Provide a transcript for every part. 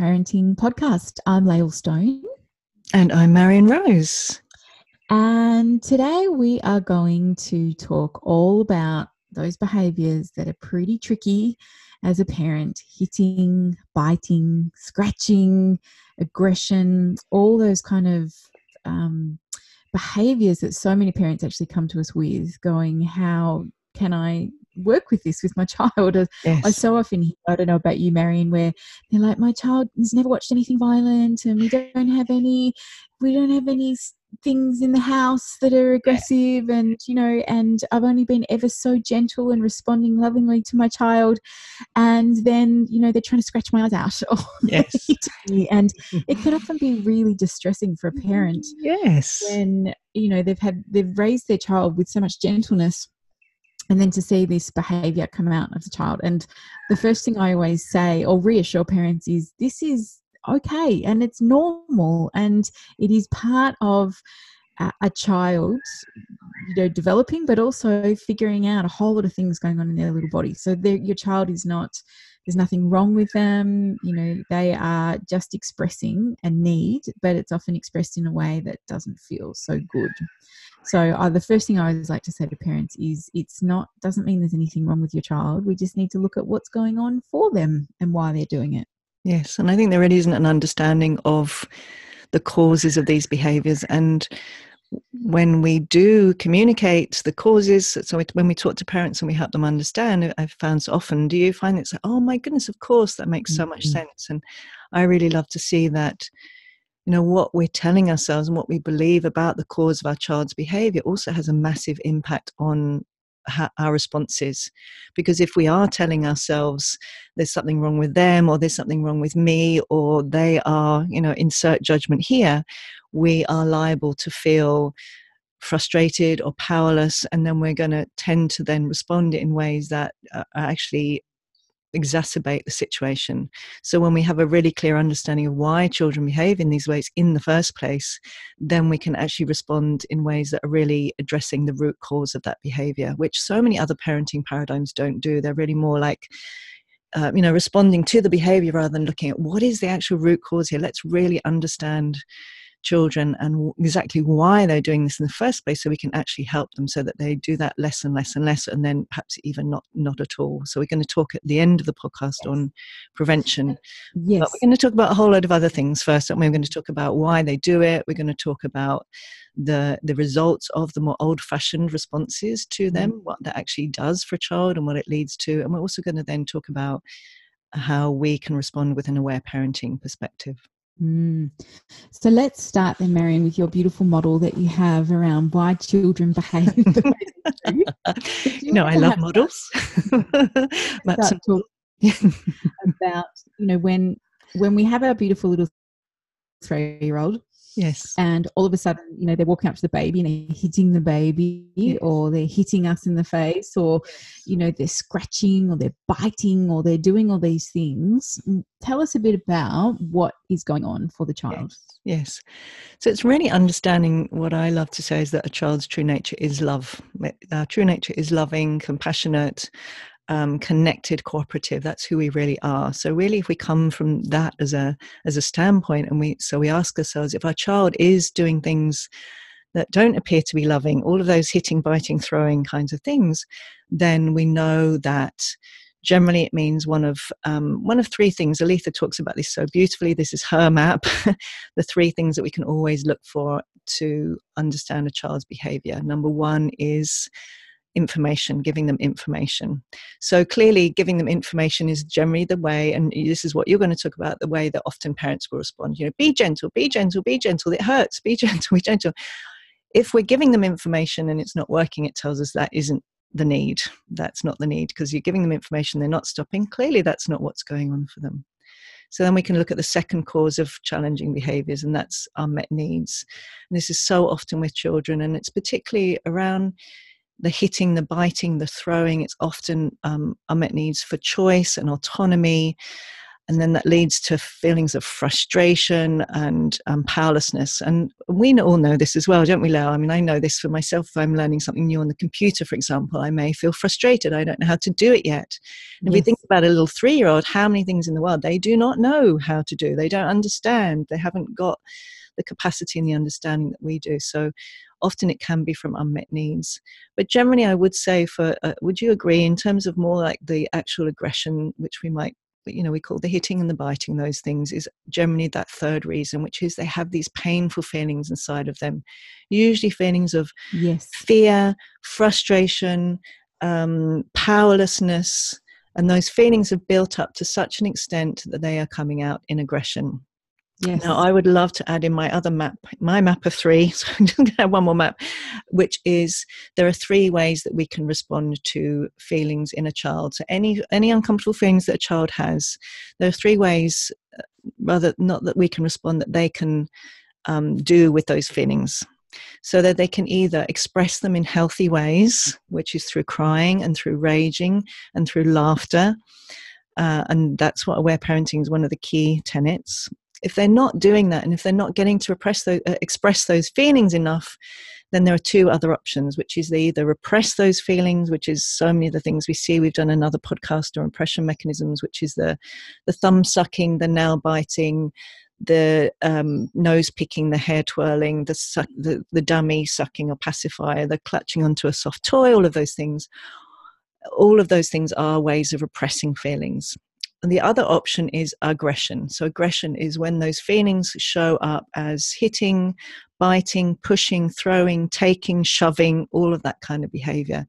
Podcast. I'm Lael Stone. And I'm Marion Rose. And today we are going to talk all about those behaviors that are pretty tricky as a parent hitting, biting, scratching, aggression, all those kind of um, behaviors that so many parents actually come to us with, going, How can I work with this with my child. Yes. I so often hear, I don't know about you, Marion, where they're like, my child has never watched anything violent and we don't have any, we don't have any things in the house that are aggressive and you know and i've only been ever so gentle and responding lovingly to my child and then you know they're trying to scratch my eyes out yes. and it can often be really distressing for a mm, parent yes when you know they've had they've raised their child with so much gentleness and then to see this behavior come out of the child. And the first thing i always say or reassure parents is this is okay and it's normal and it is part of a child you know developing but also figuring out a whole lot of things going on in their little body. So your child is not there's nothing wrong with them you know they are just expressing a need but it's often expressed in a way that doesn't feel so good. So uh, the first thing i always like to say to parents is it's not doesn't mean there's anything wrong with your child. We just need to look at what's going on for them and why they're doing it. Yes and i think there really isn't an understanding of the causes of these behaviors and when we do communicate the causes, so when we talk to parents and we help them understand, I've found so often, do you find it's like, oh my goodness, of course, that makes so much mm-hmm. sense. And I really love to see that, you know, what we're telling ourselves and what we believe about the cause of our child's behavior also has a massive impact on our responses because if we are telling ourselves there's something wrong with them or there's something wrong with me or they are you know insert judgment here we are liable to feel frustrated or powerless and then we're going to tend to then respond in ways that are actually exacerbate the situation. So, when we have a really clear understanding of why children behave in these ways in the first place, then we can actually respond in ways that are really addressing the root cause of that behavior, which so many other parenting paradigms don't do. They're really more like, uh, you know, responding to the behavior rather than looking at what is the actual root cause here. Let's really understand children and exactly why they're doing this in the first place so we can actually help them so that they do that less and less and less and then perhaps even not not at all. So we're going to talk at the end of the podcast yes. on prevention yes but we're going to talk about a whole load of other things first and we're going to talk about why they do it. We're going to talk about the the results of the more old fashioned responses to mm-hmm. them what that actually does for a child and what it leads to. And we're also going to then talk about how we can respond with an aware parenting perspective Mm. So let's start then, Marion, with your beautiful model that you have around why children behave the way they do. You know, I love models. That's about you know when when we have our beautiful little three year old Yes. And all of a sudden, you know, they're walking up to the baby and they're hitting the baby, yes. or they're hitting us in the face, or, you know, they're scratching, or they're biting, or they're doing all these things. Mm, tell us a bit about what is going on for the child. Yes. yes. So it's really understanding what I love to say is that a child's true nature is love. Our true nature is loving, compassionate, um, connected cooperative. That's who we really are. So really if we come from that as a as a standpoint and we so we ask ourselves if our child is doing things that don't appear to be loving all of those hitting biting throwing kinds of things then we know that generally it means one of um, one of three things. Aletha talks about this so beautifully. This is her map. The three things that we can always look for to understand a child's behavior. Number one is information, giving them information. So clearly, giving them information is generally the way, and this is what you're going to talk about the way that often parents will respond. You know, be gentle, be gentle, be gentle, it hurts, be gentle, be gentle. If we're giving them information and it's not working, it tells us that isn't the need. That's not the need because you're giving them information, they're not stopping. Clearly, that's not what's going on for them. So then we can look at the second cause of challenging behaviors, and that's unmet needs. And this is so often with children, and it's particularly around the hitting, the biting, the throwing. It's often um, unmet needs for choice and autonomy and then that leads to feelings of frustration and um, powerlessness. And we all know this as well, don't we, Lael? I mean, I know this for myself. If I'm learning something new on the computer, for example, I may feel frustrated. I don't know how to do it yet. And yes. if we think about a little three year old, how many things in the world they do not know how to do? They don't understand. They haven't got the capacity and the understanding that we do. So often it can be from unmet needs. But generally, I would say, for uh, would you agree in terms of more like the actual aggression, which we might you know we call the hitting and the biting those things is generally that third reason which is they have these painful feelings inside of them usually feelings of yes fear frustration um, powerlessness and those feelings have built up to such an extent that they are coming out in aggression Yes. Now, I would love to add in my other map, my map of three. So I'm going to have one more map, which is there are three ways that we can respond to feelings in a child. So any any uncomfortable feelings that a child has, there are three ways, uh, rather not that we can respond, that they can um, do with those feelings. So that they can either express them in healthy ways, which is through crying and through raging and through laughter. Uh, and that's what aware parenting is one of the key tenets if they're not doing that and if they're not getting to repress those, uh, express those feelings enough then there are two other options which is they either repress those feelings which is so many of the things we see we've done another podcast on repression mechanisms which is the the thumb sucking the nail biting the um, nose picking, the hair twirling, the, suck, the the dummy sucking or pacifier, the clutching onto a soft toy, all of those things. All of those things are ways of repressing feelings. And the other option is aggression. So, aggression is when those feelings show up as hitting, biting, pushing, throwing, taking, shoving, all of that kind of behavior.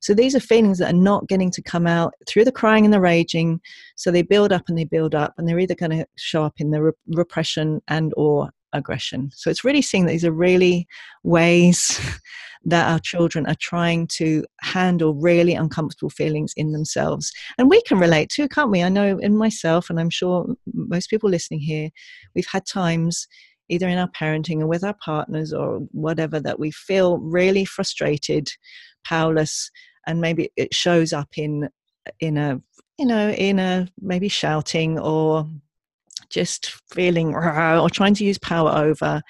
So, these are feelings that are not getting to come out through the crying and the raging. So, they build up and they build up, and they're either going to show up in the re- repression and or aggression. So, it's really seeing that these are really ways that our children are trying to handle really uncomfortable feelings in themselves. And we can relate too, can't we? I know in myself, and I'm sure most people listening here, we've had times either in our parenting or with our partners or whatever that we feel really frustrated, powerless, and maybe it shows up in in a you know in a maybe shouting or just feeling or trying to use power over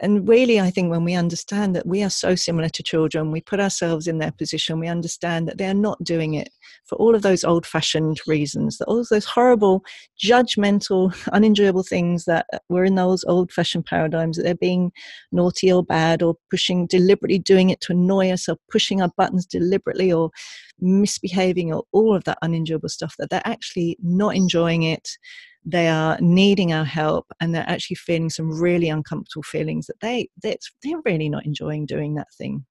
and really i think when we understand that we are so similar to children we put ourselves in their position we understand that they're not doing it for all of those old fashioned reasons that all of those horrible judgmental unenjoyable things that were in those old fashioned paradigms that they're being naughty or bad or pushing deliberately doing it to annoy us or pushing our buttons deliberately or misbehaving or all of that unenjoyable stuff that they're actually not enjoying it they are needing our help and they're actually feeling some really uncomfortable feelings that they they're really not enjoying doing that thing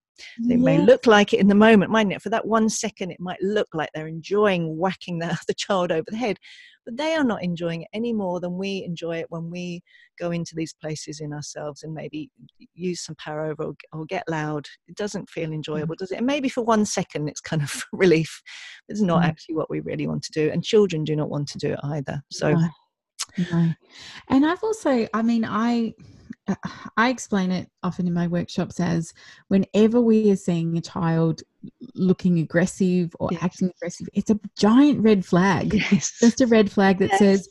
they yes. may look like it in the moment mightn't it for that one second it might look like they're enjoying whacking the other child over the head but they are not enjoying it any more than we enjoy it when we go into these places in ourselves and maybe use some power over or, or get loud it doesn't feel enjoyable mm. does it and maybe for one second it's kind of relief it's not mm. actually what we really want to do and children do not want to do it either so no. No. And I've also, I mean, I uh, I explain it often in my workshops as whenever we are seeing a child looking aggressive or yes. acting aggressive, it's a giant red flag. Yes. Just a red flag that yes. says,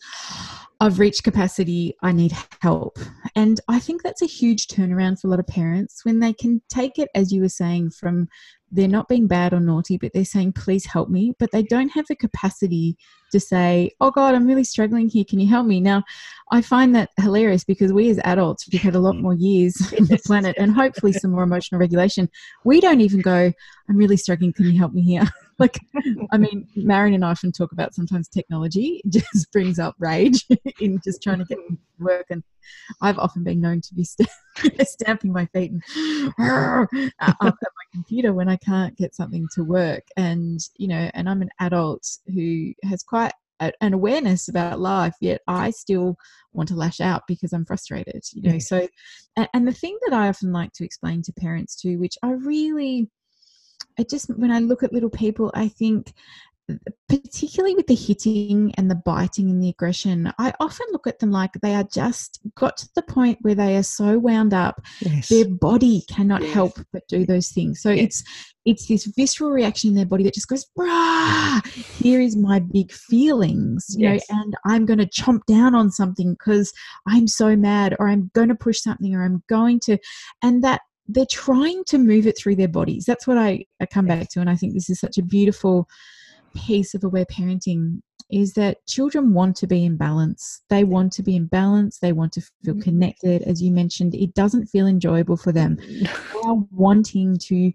I've reached capacity, I need help. And I think that's a huge turnaround for a lot of parents when they can take it, as you were saying, from they're not being bad or naughty, but they're saying, please help me. But they don't have the capacity to say, oh God, I'm really struggling here. Can you help me? Now, I find that hilarious because we as adults, we've had a lot mm. more years on the planet and hopefully some more emotional regulation. We don't even go, I'm really struggling. Can you help me here? like, I mean, Marion and I often talk about sometimes technology just brings up rage in just trying to get mm-hmm. work. And I've often been known to be st- stamping my feet and up at my computer when I can't get something to work. And, you know, and I'm an adult who has quite an awareness about life yet i still want to lash out because i'm frustrated you know so and, and the thing that i often like to explain to parents too which i really it just when i look at little people i think particularly with the hitting and the biting and the aggression, I often look at them like they are just got to the point where they are so wound up, yes. their body cannot yes. help but do those things. So yes. it's it's this visceral reaction in their body that just goes, Brah, mm-hmm. here is my big feelings, you know, and I'm going to chomp down on something because I'm so mad, or I'm going to push something, or I'm going to, and that they're trying to move it through their bodies. That's what I, I come back to, and I think this is such a beautiful piece of aware parenting is that children want to be in balance. They want to be in balance. They want to feel mm-hmm. connected. As you mentioned, it doesn't feel enjoyable for them. They are wanting to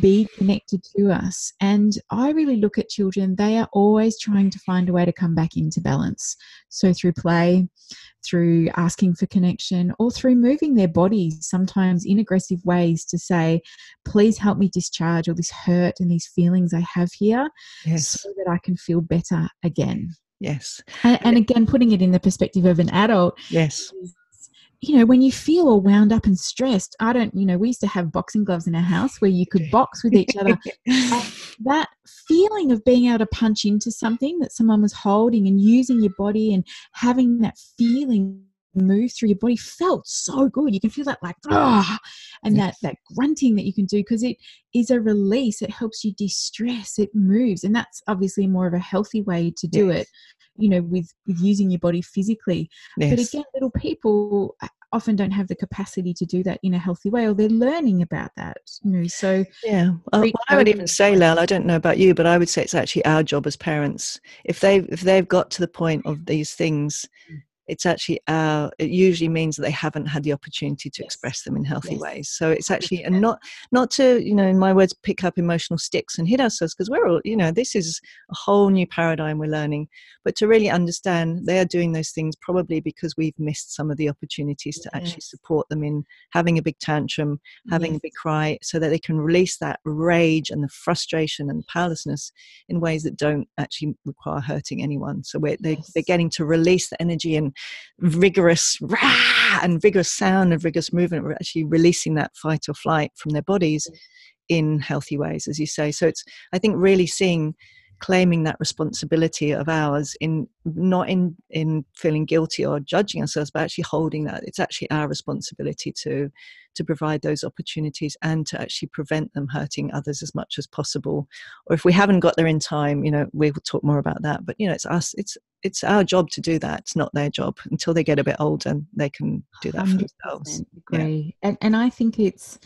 be connected to us. And I really look at children, they are always trying to find a way to come back into balance. So through play, through asking for connection or through moving their bodies, sometimes in aggressive ways, to say, please help me discharge all this hurt and these feelings I have here yes. so that I can feel better again. Yes. And, and again, putting it in the perspective of an adult. Yes you know, when you feel all wound up and stressed, I don't, you know, we used to have boxing gloves in our house where you could box with each other. that feeling of being able to punch into something that someone was holding and using your body and having that feeling move through your body felt so good. You can feel that like ah, and that that grunting that you can do because it is a release. It helps you de-stress. It moves, and that's obviously more of a healthy way to do yes. it. You know, with with using your body physically. Yes. But again, little people often don't have the capacity to do that in a healthy way or they're learning about that you know so yeah well, i would even say Lael, i don't know about you but i would say it's actually our job as parents if they've if they've got to the point of these things mm it's actually uh, it usually means that they haven't had the opportunity to yes. express them in healthy yes. ways so it's actually and not not to you know in my words pick up emotional sticks and hit ourselves because we're all you know this is a whole new paradigm we're learning but to really understand they are doing those things probably because we've missed some of the opportunities to yes. actually support them in having a big tantrum having a big cry so that they can release that rage and the frustration and powerlessness in ways that don't actually require hurting anyone so we're, they, they're getting to release the energy and vigorous rah, and vigorous sound and vigorous movement we're actually releasing that fight or flight from their bodies mm. in healthy ways as you say. So it's i think really seeing claiming that responsibility of ours in not in in feeling guilty or judging ourselves but actually holding that it's actually our responsibility to to provide those opportunities and to actually prevent them hurting others as much as possible. Or if we haven't got there in time you know we will talk more about that. But you know it's us it's it's our job to do that. It's not their job. Until they get a bit older they can do that for themselves. Agree. Yeah. and, and i think it's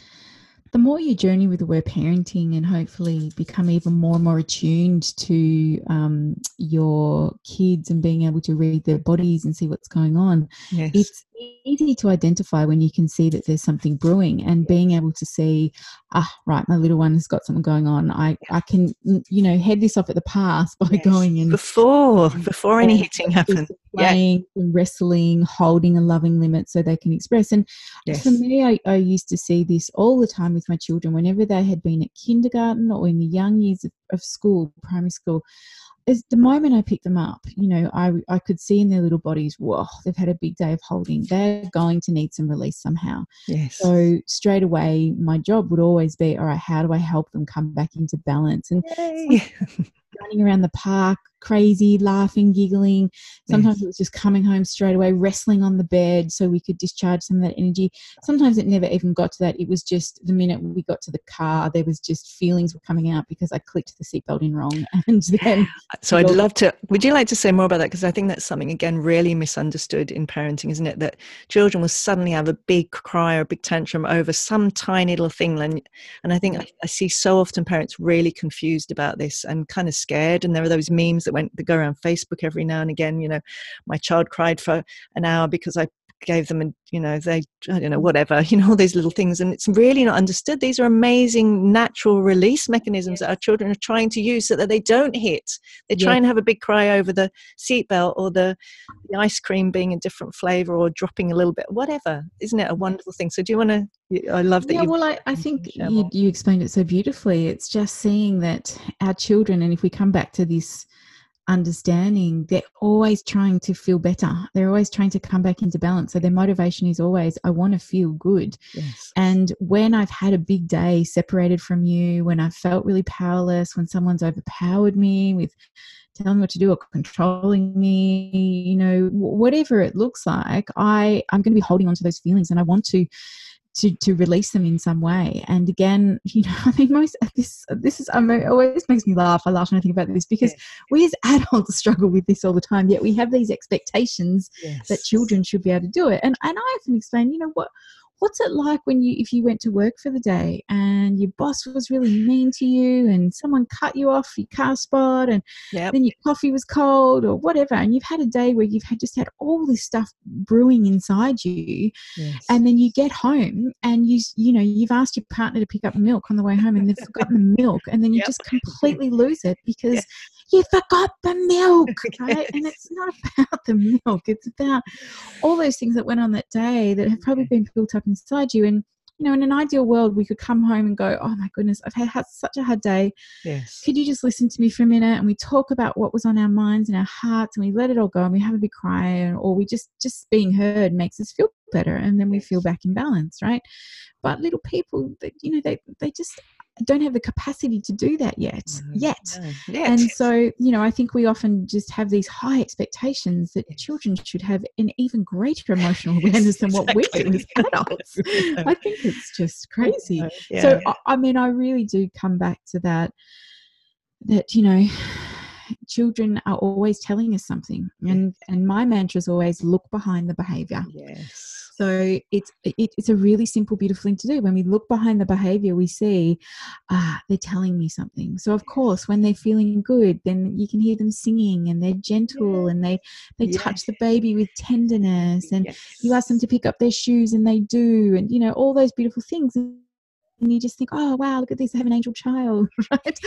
the more you journey with aware parenting and hopefully become even more and more attuned to um, your kids and being able to read their bodies and see what's going on, yes. it's easy to identify when you can see that there's something brewing and being able to see, ah, right, my little one has got something going on. I, I can, you know, head this off at the pass by yes. going in before before any hitting happens. Playing, yeah. wrestling, holding a loving limit so they can express. And yes. for me, I, I used to see this all the time with my children whenever they had been at kindergarten or in the young years of, of school, primary school is the moment I picked them up, you know, I, I could see in their little bodies, whoa, they've had a big day of holding. They're going to need some release somehow. Yes. So straight away, my job would always be, all right, how do I help them come back into balance? And running around the park, crazy, laughing, giggling. Sometimes yes. it was just coming home straight away, wrestling on the bed so we could discharge some of that energy. Sometimes it never even got to that. It was just the minute we got to the car, there was just feelings were coming out because I clicked the seatbelt in wrong. And then. Uh, so I'd love to. Would you like to say more about that? Because I think that's something, again, really misunderstood in parenting, isn't it? That children will suddenly have a big cry or a big tantrum over some tiny little thing. And, and I think I, I see so often parents really confused about this and kind of scared. And there are those memes that went that go around Facebook every now and again. You know, my child cried for an hour because I gave them a you know they i don't know whatever you know all these little things and it's really not understood. These are amazing natural release mechanisms that our children are trying to use so that they don't hit. They try and have a big cry over the seatbelt or the, the ice cream being a different flavor or dropping a little bit whatever. Isn't it a wonderful thing? So do you want to i love that yeah well i, I think you, you explained it so beautifully. It's just seeing that our children and if we come back to this understanding, they're always trying to feel better. They're always trying to come back into balance. So their motivation is always, I want to feel good. Yes. And when I've had a big day separated from you, when I've felt really powerless, when someone's overpowered me with telling me what to do or controlling me, you know, whatever it looks like, I, I'm going to be holding on to those feelings and I want to to to release them in some way. And again, you know, I think most this this is I mean, it always makes me laugh. I laugh when I think about this because yes. we as adults struggle with this all the time. Yet we have these expectations yes. that children should be able to do it. And and I often explain, you know, what what's it like when you if you went to work for the day and your boss was really mean to you and someone cut you off your car spot and yep. then your coffee was cold or whatever and you've had a day where you've had just had all this stuff brewing inside you yes. and then you get home and you you know you've asked your partner to pick up milk on the way home and they've forgotten the milk and then you yep. just completely lose it because yes you forgot the milk, right? And it's not about the milk, it's about all those things that went on that day that have probably mm-hmm. been built up inside you. And, you know, in an ideal world, we could come home and go, oh my goodness, I've had such a hard day. Yes. Could you just listen to me for a minute? And we talk about what was on our minds and our hearts and we let it all go and we have a big cry or we just, just being heard makes us feel better and then we feel back in balance, right? But little people, that, you know, they, they just don't have the capacity to do that yet no, yet. No, yet and so you know i think we often just have these high expectations that children should have an even greater emotional awareness than what we do as adults. I think it's just crazy. Yeah. so I mean i really do come back to that that you know children are always telling us something. And and my mantra is always look behind the behavior. Yes so it's it, it's a really simple beautiful thing to do when we look behind the behavior we see ah they're telling me something so of course when they're feeling good then you can hear them singing and they're gentle and they they yes. touch the baby with tenderness and yes. you ask them to pick up their shoes and they do and you know all those beautiful things and you just think, oh wow, look at this, I have an angel child, right?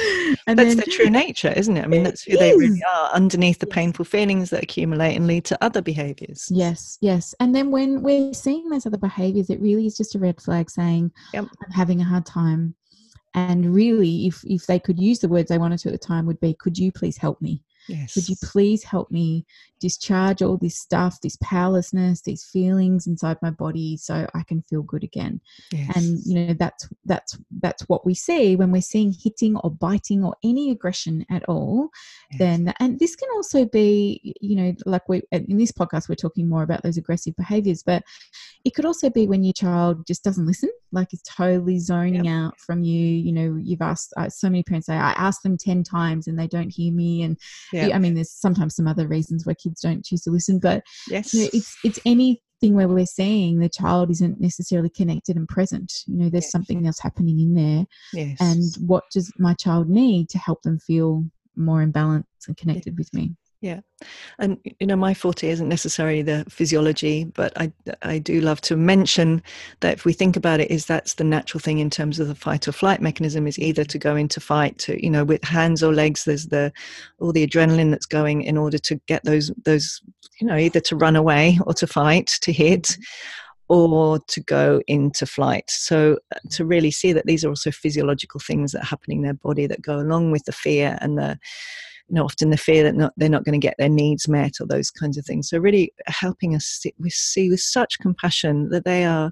And that's then, their true nature, isn't it? I mean, that's who they really are underneath the painful feelings that accumulate and lead to other behaviors. Yes, yes. And then when we're seeing those other behaviors, it really is just a red flag saying, yep. I'm having a hard time. And really, if if they could use the words they wanted to at the time, would be, could you please help me? Yes. Would you please help me discharge all this stuff, this powerlessness, these feelings inside my body so I can feel good again? Yes. And you know that's that's that's what we see when we're seeing hitting or biting or any aggression at all. Yes. Then and this can also be, you know, like we in this podcast we're talking more about those aggressive behaviors, but it could also be when your child just doesn't listen, like it's totally zoning yep. out from you. You know, you've asked uh, so many parents say, I asked them ten times and they don't hear me, and yeah. I mean, there's sometimes some other reasons where kids don't choose to listen, but yes, you know, it's it's anything where we're seeing the child isn't necessarily connected and present. You know, there's yes. something else happening in there. Yes. And what does my child need to help them feel more in balance and connected with me? Yeah. And, you know, my forte isn't necessarily the physiology, but I, I do love to mention that if we think about it, is that's the natural thing in terms of the fight or flight mechanism is either to go into fight to, you know, with hands or legs, there's the, all the adrenaline that's going in order to get those, those, you know, either to run away or to fight, to hit, mm-hmm. or to go into flight. So uh, to really see that these are also physiological things that are happening in their body that go along with the fear and the you know, often the fear that not, they're not going to get their needs met or those kinds of things. So really helping us see, we see with such compassion that they are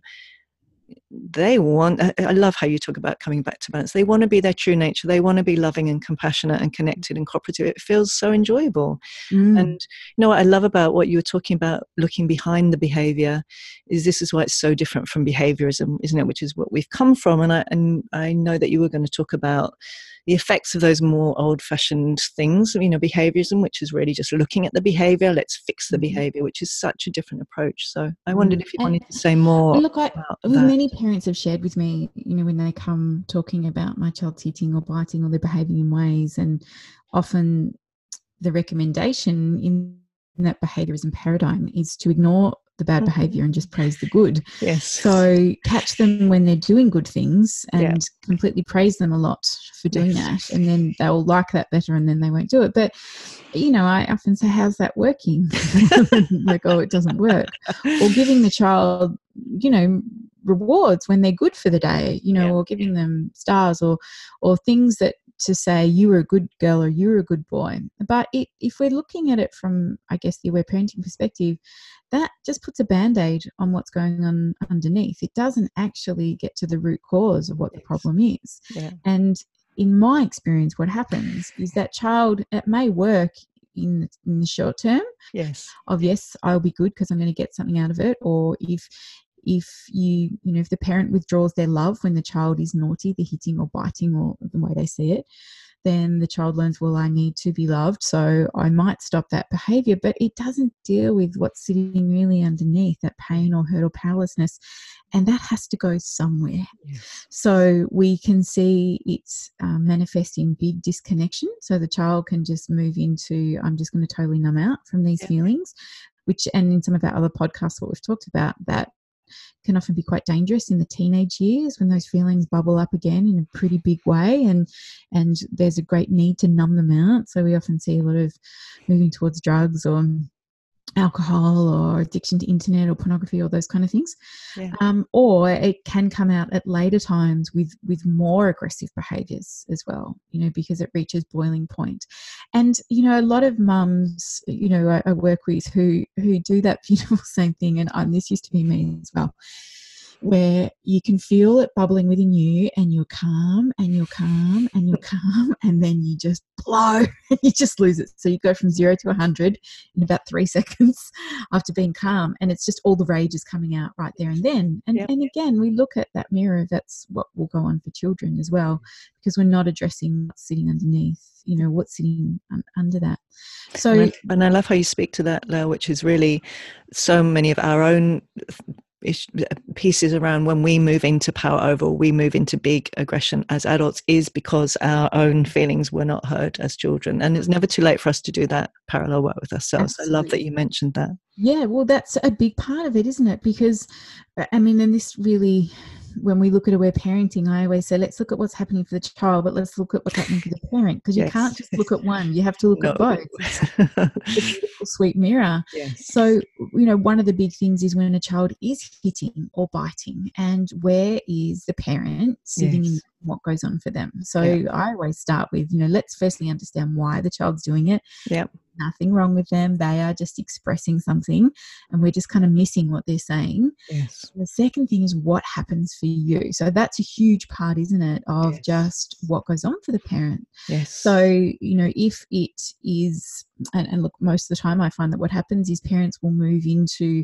they want i love how you talk about coming back to balance they want to be their true nature they want to be loving and compassionate and connected and cooperative it feels so enjoyable mm. and you know what i love about what you were talking about looking behind the behavior is this is why it's so different from behaviorism isn't it which is what we've come from and i and i know that you were going to talk about the effects of those more old fashioned things, you know, behaviorism, which is really just looking at the behavior, let's fix the mm-hmm. behavior, which is such a different approach. So I wondered mm. if you and wanted to say more. Look, I, many parents have shared with me, you know, when they come talking about my child's hitting or biting or they're behaving in ways, and often the recommendation in that behaviorism paradigm is to ignore the bad mm-hmm. behavior and just praise the good. Yes. So catch them when they're doing good things and yeah. completely praise them a lot for doing yes. that. And then they'll like that better and then they won't do it. But, you know, I often say, how's that working? like, oh, it doesn't work. Or giving the child, you know, rewards when they're good for the day, you know, yeah. or giving them stars or or things that to say you were a good girl or you were a good boy. But it, if we're looking at it from, I guess, the aware parenting perspective, that just puts a band aid on what's going on underneath. It doesn't actually get to the root cause of what the problem is. Yeah. And in my experience, what happens is that child, it may work in, in the short term Yes. of yes i'll be good because i'm going to get something out of it or if if you you know if the parent withdraws their love when the child is naughty the hitting or biting or the way they see it then the child learns well i need to be loved so i might stop that behavior but it doesn't deal with what's sitting really underneath that pain or hurt or powerlessness and that has to go somewhere Yes. so we can see it's um, manifest in big disconnection. So the child can just move into, I'm just going to totally numb out from these Yeah. feelings, which, and in some of our other podcasts, what we've talked about, that can often be quite dangerous in the teenage years when those feelings bubble up again in a pretty big way and and there's a great need to numb them out. So we often see a lot of moving towards drugs or alcohol or addiction to internet or pornography or those kind of things. Yeah. um, or it can come out at later times with with more aggressive behaviors as well you know because it reaches boiling point. And you know a lot of mums you know I, I work with who who do that beautiful same thing and um, this used to be me as well where you can feel it bubbling within you and you're calm and you're calm and you're calm and then you just blow. You just lose it. So you go from zero to 100 in about three seconds after being calm and it's just all the rage is coming out right there and then. And, Yep. and again we look at that mirror that's what will go on for children as well because we're not addressing what's sitting underneath you know what's sitting un- under that. So and, I, and I love how you speak to that, Lael, which is really so many of our own pieces around when we move into power over, we move into big aggression as adults, is because our own feelings were not heard as children. And it's never too late for us to do that parallel work with ourselves. I love that you mentioned that. Yeah, well, that's a big part of it, isn't it? Because, uh, I mean, and this really, when we look at aware parenting, I always say, let's look at what's happening for the child, but let's look at what's happening for the parent because you Yes. can't just look at one, you have to look at both. It's a beautiful, sweet mirror. yes. So, you know, one of the big things is when a child is hitting or biting, and where is the parent sitting in what goes on for them? So, Yeah. I always start with, you know, let's firstly understand why the child's doing it. Yep. Nothing wrong with them. They are just expressing something, and we're just kind of missing what they're saying. yes. The second thing is what happens for you. So, that's a huge part, isn't it, of Yes. just what goes on for the parent. Yes. So, you know, if it is, and, and look, most of the time I find that what happens is parents will move into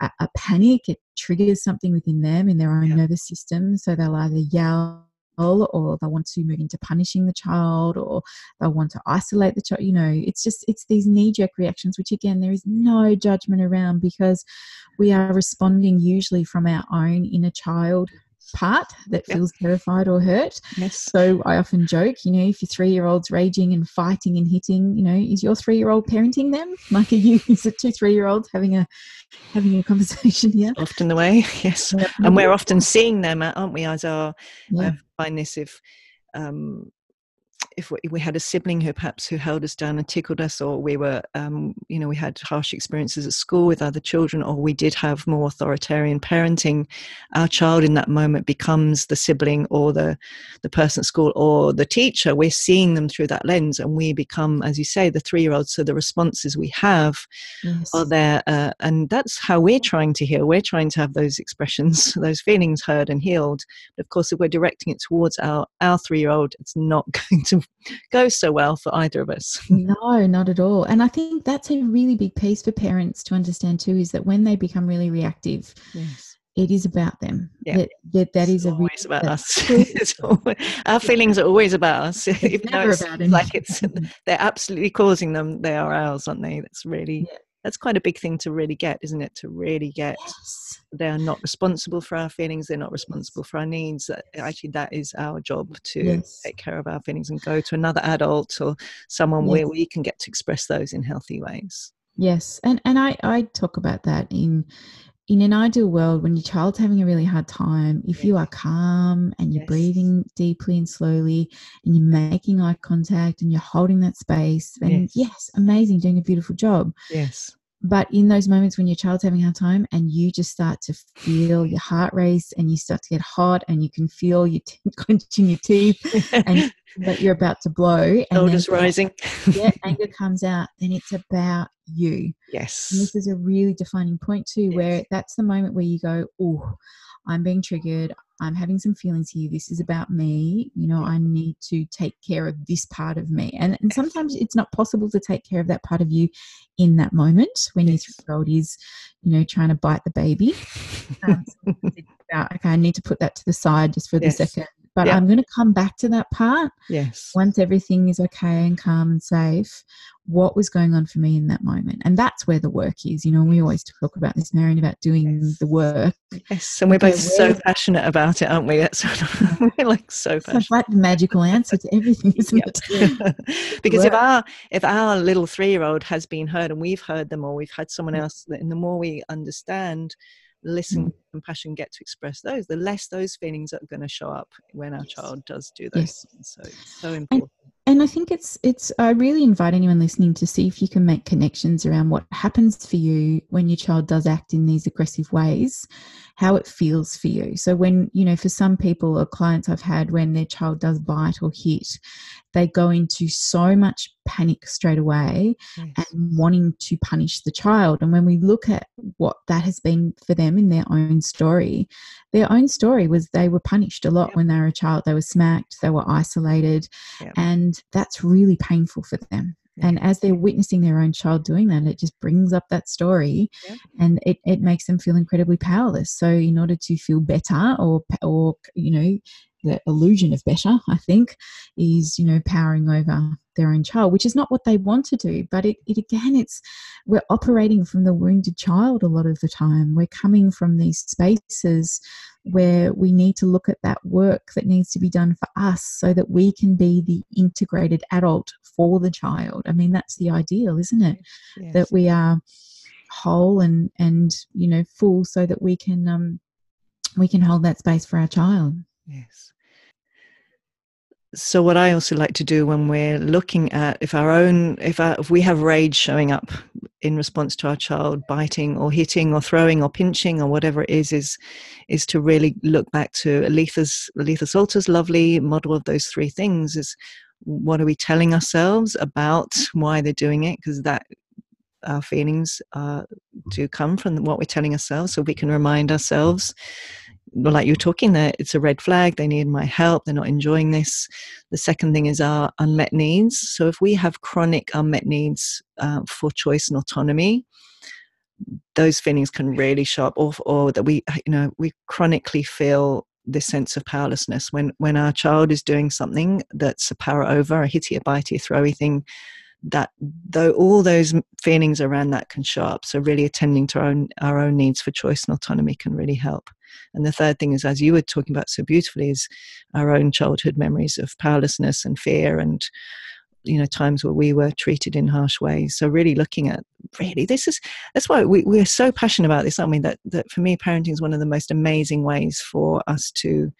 a, a panic. It triggers something within them in their own Yeah. nervous system. So they'll either yell or they'll want to move into punishing the child or they'll want to isolate the child. You know, it's just, it's these knee jerk reactions, which again, there is no judgment around because we are responding usually from our own inner child part that Yep. feels terrified or hurt. yes. So I often joke, you know, if your three year old's raging and fighting and hitting, you know, is your three year old parenting them? Like are you is it two three year olds having a having a conversation here? Often the way. Yes. And we're often seeing them, aren't we, as our yeah. I find this if um, if we, we had a sibling who perhaps who held us down and tickled us, or we were, um, you know, we had harsh experiences at school with other children, or we did have more authoritarian parenting, our child in that moment becomes the sibling or the the person at school or the teacher. We're seeing them through that lens, and we become, as you say, the three year old. So the responses we have yes. are there uh, and that's how we're trying to heal we're trying to have those expressions those feelings heard and healed but of course if we're directing it towards our our three year old it's not going to go so well for either of us No, not at all. And I think that's a really big piece for parents to understand too is that when they become really reactive, yes it is about them. Yeah. That, that, that is always really- about us always- our feelings are always about us It's even never it's about like it's they're absolutely causing them they are ours aren't they that's really Yeah. That's quite a big thing to really get isn't it to really get Yes. they are not responsible for our feelings they're not responsible for our needs eh, actually that is our job to Yes. take care of our feelings and go to another adult or someone Yes. where we can get to express those in healthy ways Yes, and and I I talk about that in in an ideal world when your child's having a really hard time. If you are calm and you're Yes. breathing deeply and slowly, and you're making eye contact and you're holding that space, then Yes. yes, amazing, doing a beautiful job. yes But in those moments when your child's having a hard time and you just start to feel your heart race and you start to get hot and you can feel your t- clenching your teeth and but you're about to blow. And Shoulders rising. yeah, anger comes out, then it's about you. Yes. And this is a really defining point too, yes. where that's the moment where you go, oh, I'm being triggered. I'm having some feelings here. This is about me. You know, I need to take care of this part of me. And, and sometimes it's not possible to take care of that part of you in that moment when your three year old is, you know, trying to bite the baby. Um, so about, okay, I need to put that to the side just for yes. the second but I'm going to come back to that part. Yes. Once everything is okay and calm and safe, what was going on for me in that moment? And that's where the work is. You know, we always talk about this, Marion, about doing yes. the work. Yes, and we're both so passionate about it, aren't we? That's we're like so passionate. It's like the magical answer to everything, isn't it? because if our if our little three year old has been heard and we've heard them or we've had someone mm. else, and the more we understand listen, mm. compassion, get to express those, the less those feelings are going to show up when our yes. child does do those yes. So it's so important. And, and I think it's it's I really invite anyone listening to see if you can make connections around what happens for you when your child does act in these aggressive ways, how it feels for you. So when, you know, for some people or clients I've had when their child does bite or hit, they go into so much panic straight away yes. and wanting to punish the child. And when we look at what that has been for them in their own story, their own story was they were punished a lot yep. when they were a child. They were smacked, they were isolated, yep. and that's really painful for them. And as they're witnessing their own child doing that, it just brings up that story and it, it makes them feel incredibly powerless. So, in order to feel better or, or, you know, the illusion of better, I think, is, you know, powering over their own child, which is not what they want to do. But it, it again, it's we're operating from the wounded child a lot of the time. We're coming from these spaces where we need to look at that work that needs to be done for us so that we can be the integrated adult for the child. I mean, that's the ideal, isn't it? Yes. That we are whole and and you know full so that we can um we can hold that space for our child. Yes so what i also like to do when we're looking at if our own if, our, if we have rage showing up in response to our child biting or hitting or throwing or pinching or whatever it is is is to really look back to Aletha's Aletha Solter's lovely model of those three things is what are we telling ourselves about why they're doing it? Because that our feelings uh, do come from what we're telling ourselves so we can remind ourselves like you're talking there, it's a red flag. They need my help. They're not enjoying this. The second thing is our unmet needs. So if we have chronic unmet needs uh, for choice and autonomy, those feelings can really show up, or, or that we, you know, we chronically feel this sense of powerlessness when when our child is doing something that's a power over, a hitty, a bitey, a throwy thing that though all those feelings around that can show up so really attending to our own our own needs for choice and autonomy can really help and the third thing is as you were talking about so beautifully is our own childhood memories of powerlessness and fear and you know times where we were treated in harsh ways so really looking at really this is that's why we, we're so passionate about this aren't we that that for me parenting is one of the most amazing ways for us to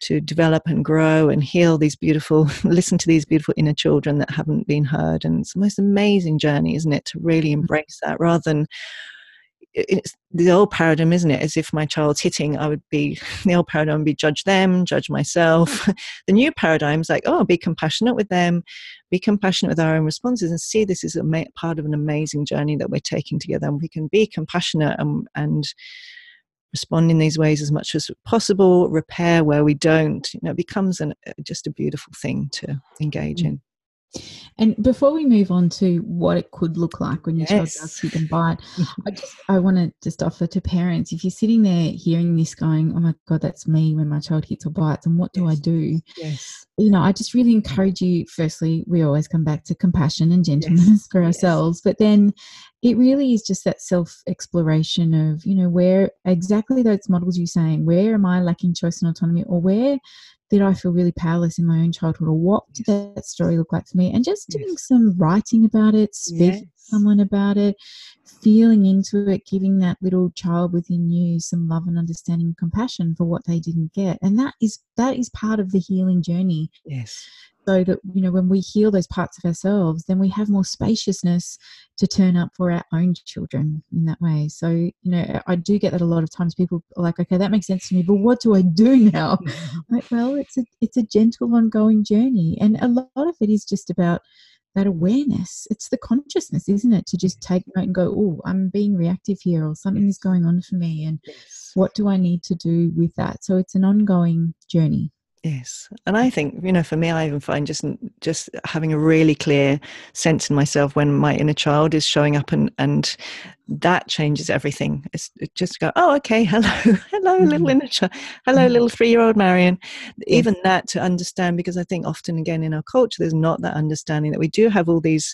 to develop and grow and heal these beautiful, listen to these beautiful inner children that haven't been heard. And it's the most amazing journey, isn't it, to really mm. embrace that rather than it's the old paradigm, isn't it? As if my child's hitting, I would be the old paradigm would be judge them, judge myself. the new paradigm is like, oh, be compassionate with them, be compassionate with our own responses, and see this is a ma- part of an amazing journey that we're taking together. And we can be compassionate and, and respond in these ways as much as possible, repair where we don't. You know, it becomes an, just a beautiful thing to engage mm. in. And before we move on to what it could look like when your yes. child does kick and bite, I just I want to just offer to parents if you're sitting there hearing this, going, "Oh my god, that's me when my child hits or bites," and what do yes. I do? Yes, you know, I just really encourage you. Firstly, we always come back to compassion and gentleness yes. for ourselves, but then it really is just that self exploration of you know where exactly those models you're saying. Where am I lacking choice and autonomy, or where did I feel really powerless in my own childhood, or what did that story look like for me? And just doing yes. some writing about it, speaking yes. to someone about it, feeling into it, giving that little child within you some love and understanding and compassion for what they didn't get. And that is that is part of the healing journey. Yes. So that you know when we heal those parts of ourselves then we have more spaciousness to turn up for our own children in that way. So you know i do get that a lot of times people are like okay that makes sense to me but what do i do now? Like well it's a it's a gentle ongoing journey and a lot of it is just about that awareness. It's the consciousness isn't it to just mm-hmm. take note and go oh i'm being reactive here or something is going on for me and what do i need to do with that? So it's an ongoing journey Yes, and I think you know, for me, I even find just just having a really clear sense in myself when my inner child is showing up, and and that changes everything. It's it just go, oh, okay, hello, hello, little inner child, hello, mm-hmm. little three-year-old Marion. Even yes. that to understand, because I think often again in our culture, there's not that understanding that we do have all these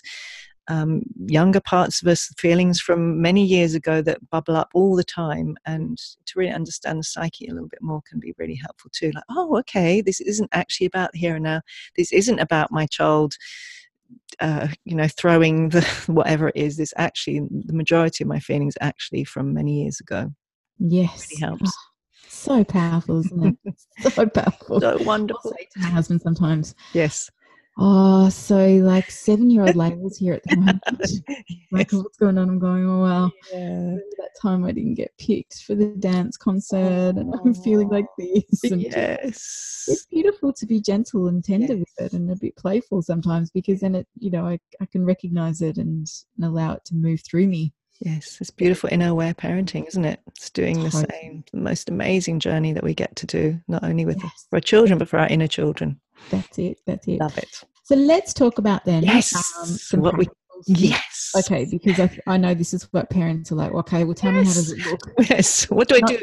um, younger parts of us, feelings from many years ago that bubble up all the time. And to really understand the psyche a little bit more can be really helpful too. Like, oh, okay, this isn't actually about here and now. This isn't about my child. Uh, you know, throwing the whatever it is. This actually, the majority of my feelings actually from many years ago. Yes, it really helps. Oh, so powerful, isn't it? so powerful. So wonderful. To my husband sometimes. Yes Oh, so like seven year old Lael's here at the moment. like, what's going on? I'm going, oh, well, yeah. that time I didn't get picked for the dance concert, and I'm feeling like oh, this. And yes. It's beautiful to be gentle and tender yes. with it and a bit playful sometimes because then it, you know, I, I can recognize it and, and allow it to move through me. Yes, it's beautiful inner aware parenting, isn't it? It's doing the same, the most amazing journey that we get to do, not only with yes. our children, but for our inner children. That's it. That's it. Love it. So let's talk about then. Yes. Um, what we Yes. Okay, because I, I know this is what parents are like. Okay, well, tell yes. me how does it look? Yes. What do I do?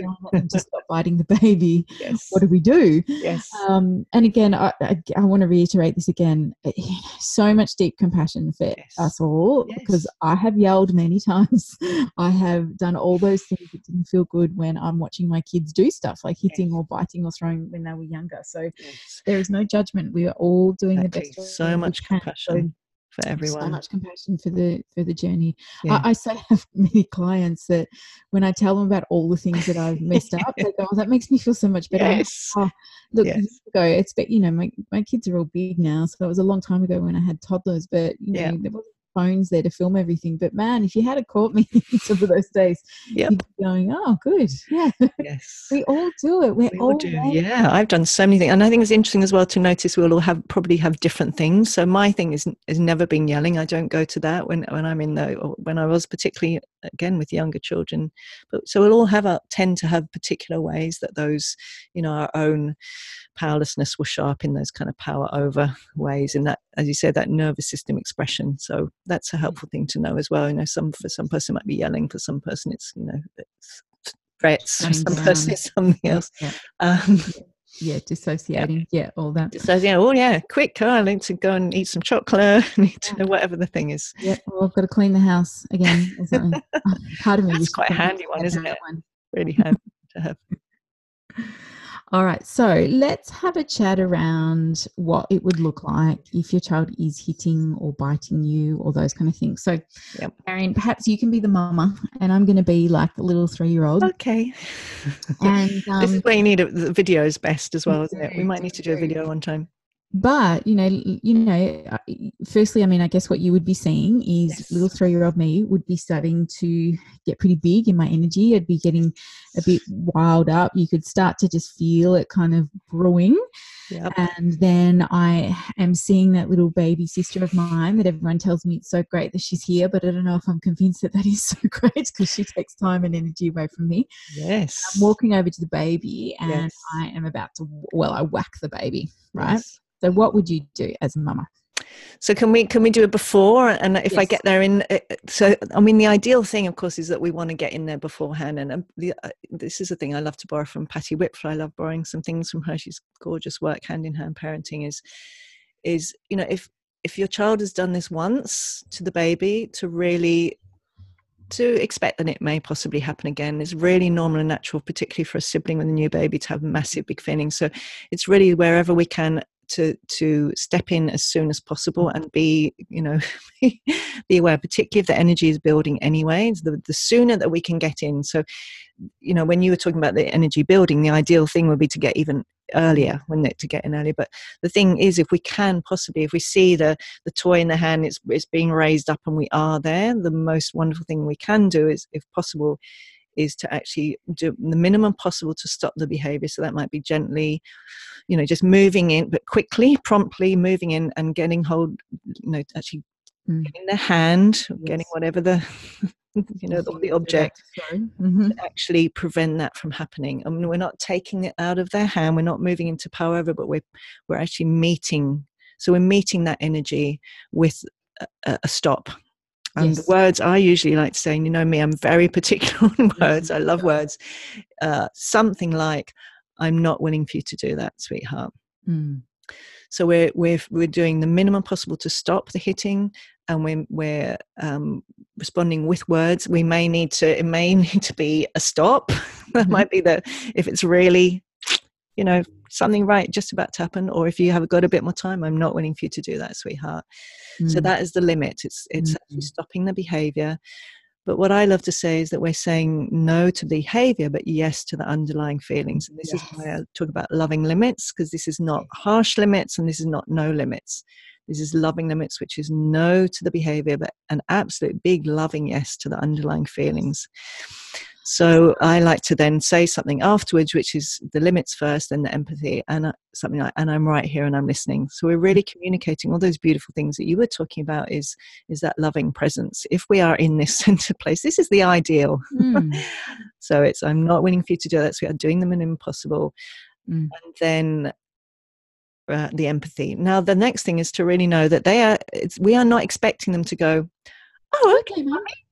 to stop biting the baby. Yes. What do we do? Yes. Um, and again, I, I, I, want to reiterate this again. Eh, so much deep compassion for yes. us all yes. because I have yelled many times. I have done all those things that didn't feel good when I'm watching my kids do stuff like hitting or biting or throwing when they were younger. So there is no judgment. We are all doing the best. So much compassion. So for everyone. So much compassion for the for the journey. Yeah. I, I say have many clients that when I tell them about all the things that I've messed up, they go, oh, "That makes me feel so much better." Yes. Oh, look, yes. ago, it's but you know my my kids are all big now, so it was a long time ago when I had toddlers, but you know yeah. there wasn't phones there to film everything. But man, if you had a caught me some of those days, yep. you'd be going, oh, good. Yeah. Yes. we all do it. We're we all, all do. Yeah. I've done so many things. And I think it's interesting as well to notice we'll all have probably have different things. So my thing is, is never been yelling. I don't go to that when, when I'm in the, when I was particularly again with younger children. But so we'll all have a, tend to have particular ways that those, you know, our own powerlessness will show up in those kind of power over ways in that as you said that nervous system expression so that's a mm. helpful thing to know as well you know some for some person might be yelling for some person it's you know it's threats for some person it's something else yeah. Um, yeah dissociating yeah. yeah. all that yeah oh yeah quick oh, i need to go and eat some chocolate need to, know whatever the thing is yeah well i've got to clean the house again part of me that's quite a handy one isn't it one. really handy to have All right, so let's have a chat around what it would look like if your child is hitting or biting you or those kind of things. So, yep. Marion, perhaps you can be the mama and I'm going to be like a little three year old. Okay. And um, this is um, where you need a, the video is best as well, isn't it? We might need to do a video one time but you know you know firstly i mean i guess what you would be seeing is yes. little three-year-old me would be starting to get pretty big in my energy i'd be getting a bit wild up you could start to just feel it kind of brewing yep. and then i am seeing that little baby sister of mine that everyone tells me it's so great that she's here but i don't know if i'm convinced that that is so great because she takes time and energy away from me yes i'm walking over to the baby and yes. i am about to well i whack the baby right yes so what would you do as a mama? So can we can we do it before? And if yes. I get there in, uh, so I mean, the ideal thing, of course, is that we want to get in there beforehand. And um, the, uh, this is the thing I love to borrow from Patty Wipfler. I love borrowing some things from her. She's gorgeous work, hand in hand parenting. Is is you know if if your child has done this once to the baby, to really to expect that it may possibly happen again is really normal and natural, particularly for a sibling with a new baby to have massive big feelings. So it's really wherever we can to to step in as soon as possible mm. and be you know be aware particularly if the energy is building anyway the, the sooner that we can get in. So you know when you were talking about the energy building the ideal thing would be to get even earlier when it to get in earlier? But the thing is if we can possibly if we see the the toy in the hand it's, it's being raised up and we are there the most wonderful thing we can do is if possible is to actually do the minimum possible to stop the behavior so that might be gently you know just moving in but quickly promptly moving in and getting hold you know actually mm. getting the hand yes. getting whatever the you know the, the object mm-hmm. actually prevent that from happening I mean we're not taking it out of their hand we're not moving into power over but we're we're actually meeting so we're meeting that energy with a, a stop and yes. the words I usually like saying, you know me, I'm very particular on words. I love words. Uh, something like, "I'm not willing for you to do that, sweetheart." Mm. So we're we're we're doing the minimum possible to stop the hitting, and we're we're um, responding with words. We may need to it may need to be a stop. that mm-hmm. might be the if it's really, you know, something right just about to happen, or if you have got a bit more time, I'm not willing for you to do that, sweetheart. Mm. So that is the limit. It's it's mm. stopping the behavior. But what I love to say is that we're saying no to behavior, but yes to the underlying feelings. And this yes. is why I talk about loving limits, because this is not harsh limits and this is not no limits. This is loving limits, which is no to the behavior, but an absolute big loving yes to the underlying feelings. So I like to then say something afterwards, which is the limits first, then the empathy, and uh, something like, "And I'm right here, and I'm listening." So we're really communicating all those beautiful things that you were talking about. Is is that loving presence? If we are in this center place, this is the ideal. Mm. so it's I'm not willing for you to do that. So we are doing them an impossible. mm. and then uh, the empathy. Now, the next thing is to really know that they are. we are not expecting them to go oh, okay,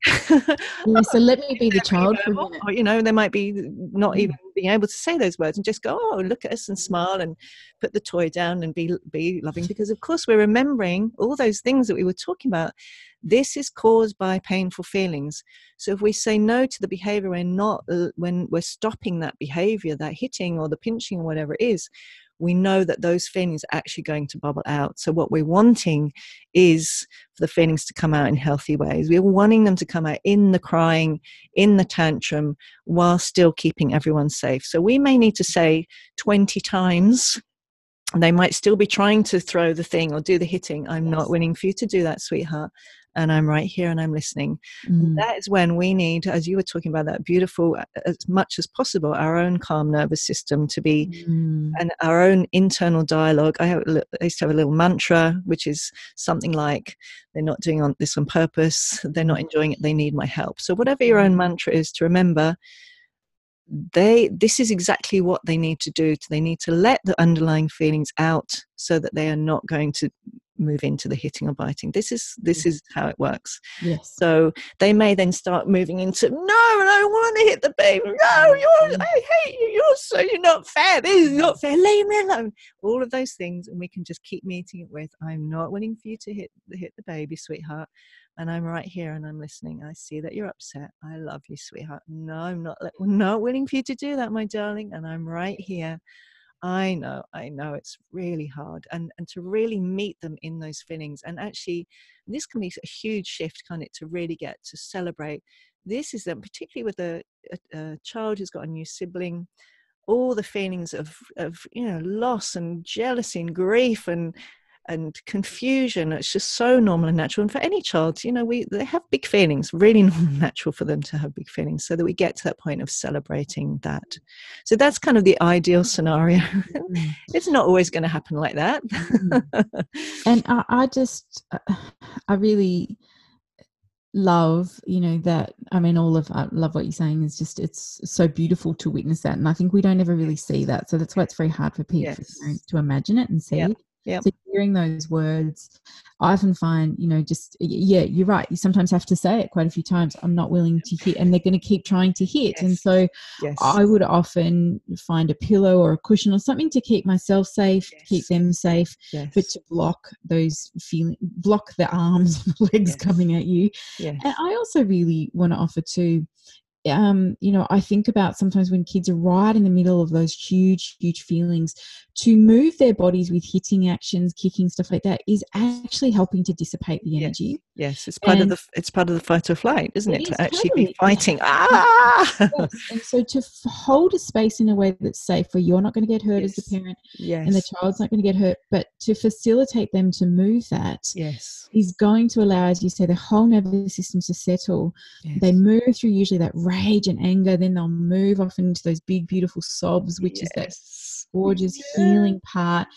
yeah, so let me be the child for a minute. Or, you know, they might be not mm. even being able to say those words and just go, oh, look at us and smile and put the toy down and be be loving. Because of course we're remembering all those things that we were talking about. This is caused by painful feelings. So if we say no to the behavior, we're not uh, when we're stopping that behavior, that hitting or the pinching or whatever it is, we know that those feelings are actually going to bubble out. So, what we're wanting is for the feelings to come out in healthy ways. We're wanting them to come out in the crying, in the tantrum, while still keeping everyone safe. So, we may need to say 20 times and they might still be trying to throw the thing or do the hitting. I'm yes. not willing for you to do that, sweetheart and I'm right here and I'm listening. Mm. That is when we need, as you were talking about, that beautiful, as much as possible, our own calm nervous system to be, mm. and our own internal dialogue. I, have, I used to have a little mantra, which is something like, "They're not doing on this on purpose. They're not enjoying it. They need my help." So whatever your own mm. mantra is, to remember they this is exactly what they need to do they need to let the underlying feelings out so that they are not going to move into the hitting or biting. This is this is how it works. Yes. So they may then start moving into no, I don't want to hit the baby. No, you're mm. I hate you. You're so you're not fair. This is not fair. Leave me alone. All of those things, and we can just keep meeting it with I'm not willing for you to hit hit the baby, sweetheart. And I'm right here and I'm listening. I see that you're upset. I love you, sweetheart. No, I'm not not willing for you to do that, my darling. And I'm right here I know, I know it's really hard. And, and to really meet them in those feelings. And actually, this can be a huge shift, kind of, to really get to celebrate. This is them, particularly with a, a, a child who's got a new sibling, all the feelings of, of, you know, loss and jealousy and grief and, and confusion. It's just so normal and natural. And for any child, you know, we they have big feelings, really normal and natural for them to have big feelings, so that we get to that point of celebrating that. So that's kind of the ideal scenario. Mm. it's not always going to happen like that. Mm. and I, I just, I really love you know that i mean all of i love what you're saying is just it's so beautiful to witness that and i think we don't ever really see that so that's why it's very hard for people yes. to imagine it and see yep. Yeah. So hearing those words, I often find, you know, just yeah, you're right. You sometimes have to say it quite a few times. I'm not willing to hit, and they're going to keep trying to hit. Yes. And so, yes. I would often find a pillow or a cushion or something to keep myself safe, yes. keep them safe, but to block those feeling, block the arms, and the legs coming at you. And I also really want to offer to um, you know, I think about sometimes when kids are right in the middle of those huge, huge feelings to move their bodies with hitting actions, kicking stuff like that is actually helping to dissipate the energy. Yes, yes. it's part and of the it's part of the fight or flight, isn't it? it is to actually totally. be fighting. Ah! Yes. And so to f- hold a space in a way that's safe, where you're not going to get hurt yes. as a parent, yes. and the child's not going to get hurt, but to facilitate them to move that, yes, is going to allow, as you say, the whole nervous system to settle. They move through usually that rage and anger, then they'll move off into those big, beautiful sobs, which is that gorgeous healing part.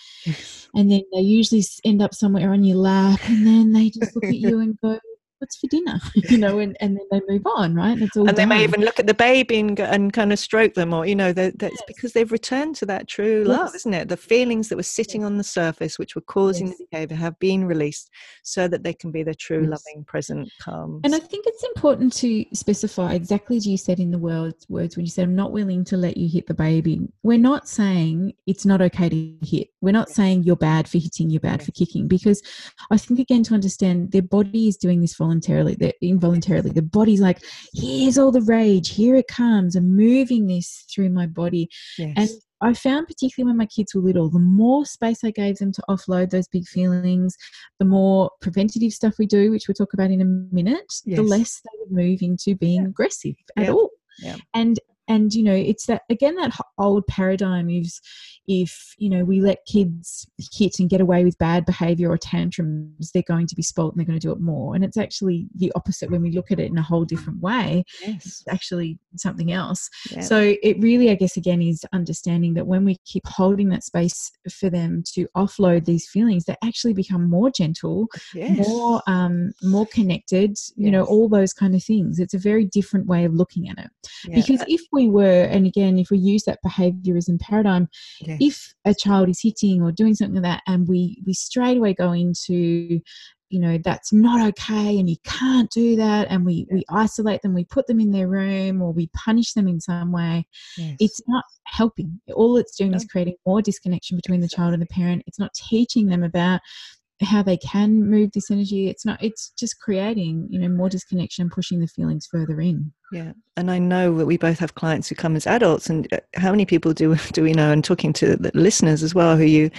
And then they usually end up somewhere on your lap, and then they just look at you and go, what's for dinner you know and, and then they move on right? And, and they may even look at the baby and, and kind of stroke them or you know that's yes. because they've returned to that true love yes. isn't it? The feelings that were sitting yes. on the surface which were causing the behavior have been released so that they can be the true loving present calm and i think it's important to specify exactly as you said in the words words when you said i'm not willing to let you hit the baby. We're not saying it's not okay to hit. We're not saying you're bad for hitting you're bad for kicking because i think again to understand their body is doing this voluntarily, they're involuntarily. The body's like, here's all the rage, here it comes. I'm moving this through my body. Yes. And I found, particularly when my kids were little, the more space I gave them to offload those big feelings, the more preventative stuff we do, which we'll talk about in a minute, yes. the less they would move into being yeah. aggressive at yeah. all. Yeah. And and you know it's that again that old paradigm is if you know we let kids hit and get away with bad behavior or tantrums they're going to be spoilt and they're going to do it more and it's actually the opposite when we look at it in a whole different way yes. it's actually something else yeah. so it really i guess again is understanding that when we keep holding that space for them to offload these feelings they actually become more gentle yes. more um more connected yes. you know all those kind of things it's a very different way of looking at it yeah. because if we were and again if we use that behaviorism paradigm yes. if a child is hitting or doing something like that and we we straight away go into you know that's not okay and you can't do that and we we isolate them we put them in their room or we punish them in some way yes. it's not helping. All it's doing is creating more disconnection between the child and the parent. It's not teaching them about how they can move this energy. It's not it's just creating you know more disconnection pushing the feelings further in. Yeah. And i know that we both have clients who come as adults and uh, how many people do do we know? And talking to the listeners as well who you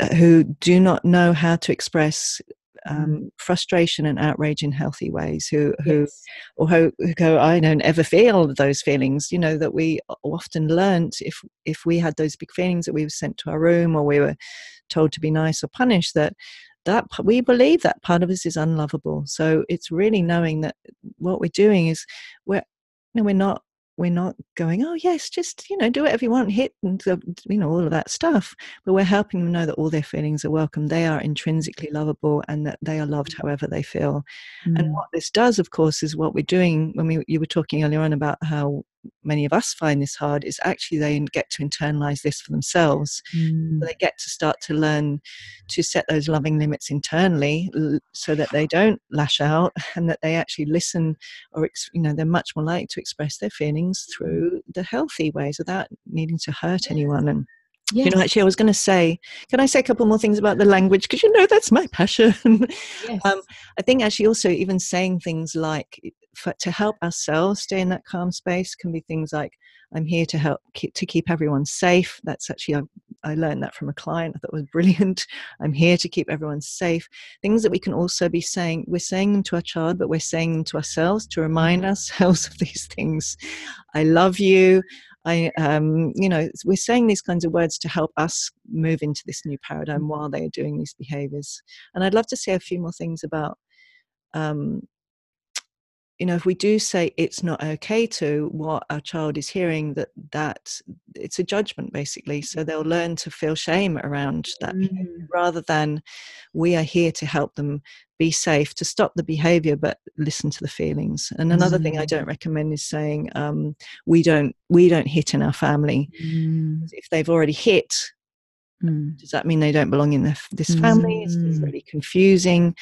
uh, who do not know how to express um, mm. frustration and outrage in healthy ways who who yes. or who, who go i don't ever feel those feelings. You know that we often learned if if we had those big feelings that we were sent to our room or we were told to be nice or punished that that we believe that part of us is unlovable so it's really knowing that what we're doing is we're you know, we're not we're not going, oh yes, just you know, do whatever you want, hit and you know all of that stuff. But we're helping them know that all their feelings are welcome. They are intrinsically lovable, and that they are loved however they feel. Mm. And what this does, of course, is what we're doing when we you were talking earlier on about how many of us find this hard is actually they get to internalize this for themselves. Mm. They get to start to learn to set those loving limits internally so that they don't lash out and that they actually listen or, you know, they're much more likely to express their feelings through the healthy ways without needing to hurt anyone. And Yes. You know, actually, I was going to say, can I say a couple more things about the language? Because you know that's my passion. yes. um, I think actually also even saying things like for, to help ourselves stay in that calm space can be things like i'm here to help keep, to keep everyone safe. That's actually I, I learned that from a client. I thought was brilliant. I'm here to keep everyone safe. Things that we can also be saying we're saying them to our child but we're saying them to ourselves to remind ourselves of these things. I love you. I, um, you know, we're saying these kinds of words to help us move into this new paradigm mm-hmm. while they are doing these behaviors. And I'd love to say a few more things about um, you know if we do say it's not okay to what our child is hearing that that it's a judgment basically so they'll learn to feel shame around that mm. rather than we are here to help them be safe to stop the behavior but listen to the feelings and another mm. thing i don't mm. recommend is saying um, we don't we don't hit in our family mm. if they've already hit Mm. Does that mean they don't belong in the, this family? Mm. It's really confusing.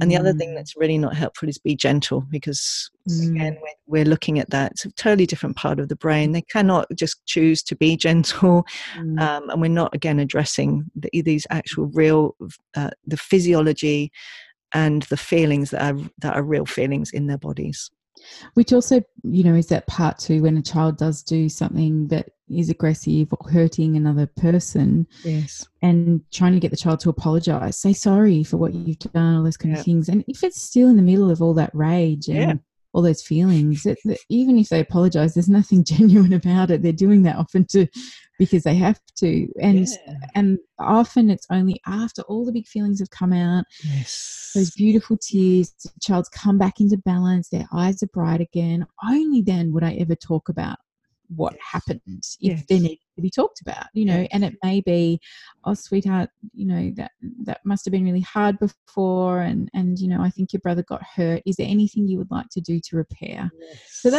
And the other thing mm. that's really not helpful is be gentle because, mm. again, we're, we're, looking at that. It's a totally different part of the brain. They cannot just choose to be gentle. Mm. Um, and we're not, again, addressing the, these actual real, uh, the physiology and the feelings that are, that are real feelings in their bodies. Which also, you know, is that part too when a child does do something that is aggressive or hurting another person. Yes. And trying to get the child to apologize, say sorry for what you've done, all those kind of things. And if it's still in the middle of all that rage and yeah. All those feelings, that, even if they apologize, there's nothing genuine about it. They're doing that often to because they have to and yeah. and often it's only after all the big feelings have come out yes those beautiful tears the child's come back into balance their eyes are bright again only then would i ever talk about what happened if yes. they need to be talked about you know and it may be oh sweetheart you know that that must have been really hard before and and you know i think your brother got hurt is there anything you would like to do to repair yes. so that's